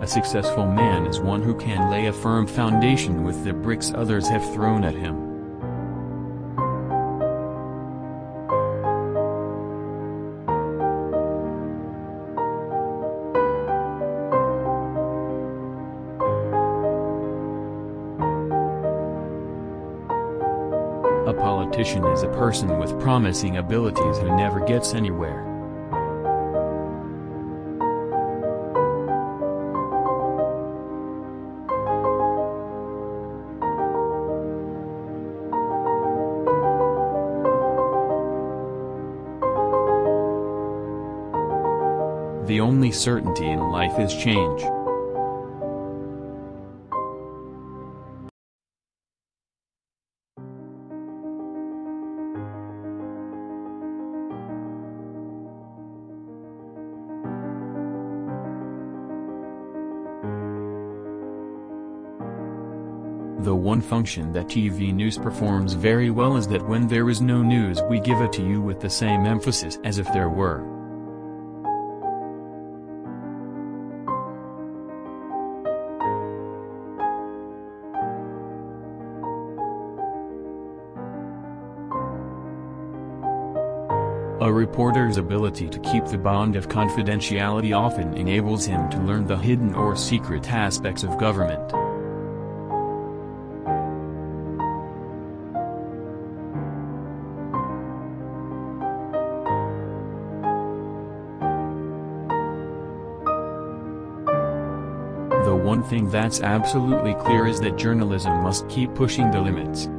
A successful man is one who can lay a firm foundation with the bricks others have thrown at him. A politician is a person with promising abilities who never gets anywhere. The only certainty in life is change. The one function that TV news performs very well is that when there is no news we give it to you with the same emphasis as if there were. A reporter's ability to keep the bond of confidentiality often enables him to learn the hidden or secret aspects of government. The one thing that's absolutely clear is that journalism must keep pushing the limits.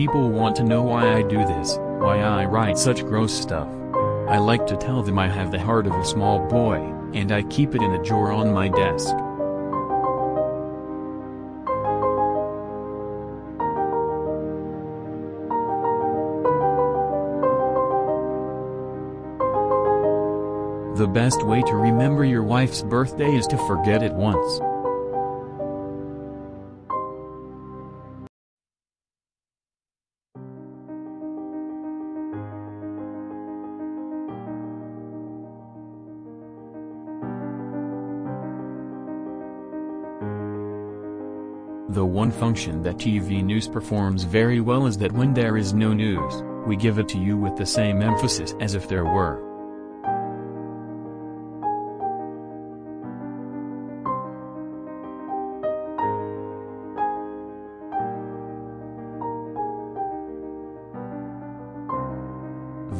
People want to know why I do this, why I write such gross stuff. I like to tell them I have the heart of a small boy, and I keep it in a drawer on my desk. The best way to remember your wife's birthday is to forget it once. The one function that TV news performs very well is that when there is no news, we give it to you with the same emphasis as if there were.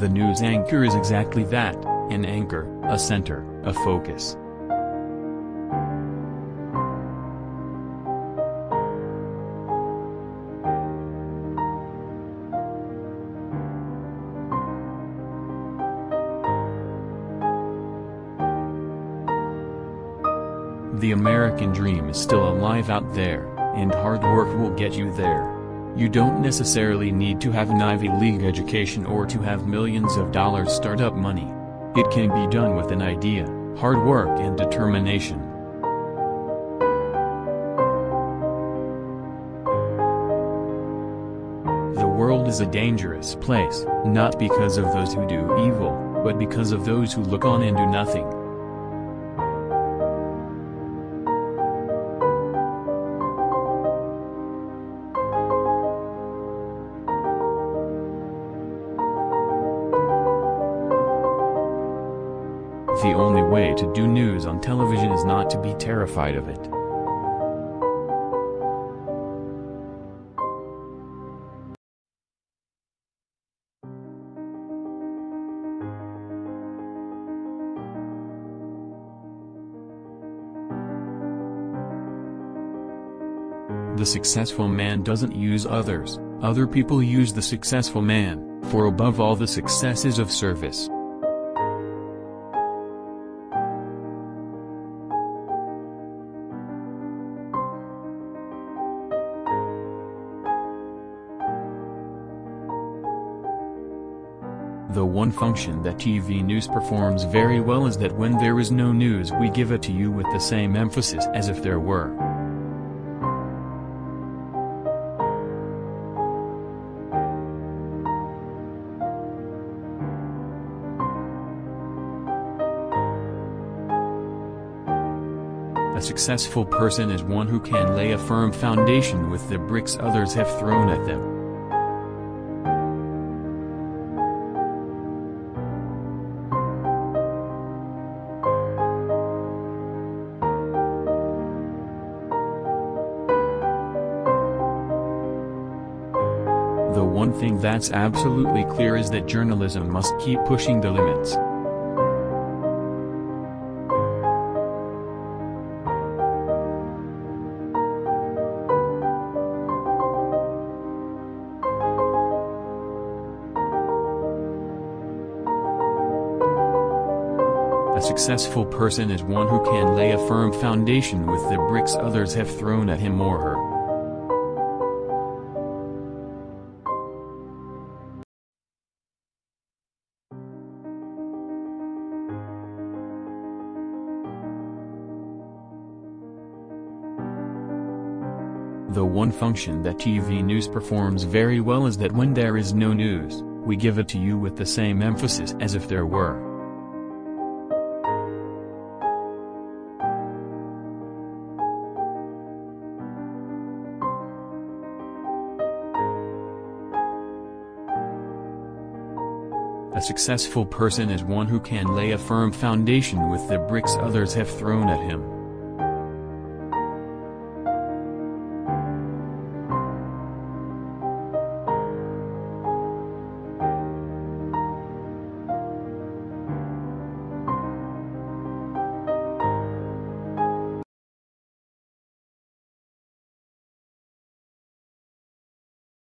The news anchor is exactly that, an anchor, a center, a focus. The American dream is still alive out there, and hard work will get you there. You don't necessarily need to have an Ivy League education or to have millions of dollars startup money. It can be done with an idea, hard work and determination. The world is a dangerous place, not because of those who do evil, but because of those who look on and do nothing. Only way to do news on television is not to be terrified of it. The successful man doesn't use others, other people use the successful man, for above all the success is of service. The one function that TV news performs very well is that when there is no news we give it to you with the same emphasis as if there were. A successful person is one who can lay a firm foundation with the bricks others have thrown at them. The one thing that's absolutely clear is that journalism must keep pushing the limits. A successful person is one who can lay a firm foundation with the bricks others have thrown at him or her. The one function that TV news performs very well is that when there is no news, we give it to you with the same emphasis as if there were. A successful person is one who can lay a firm foundation with the bricks others have thrown at him.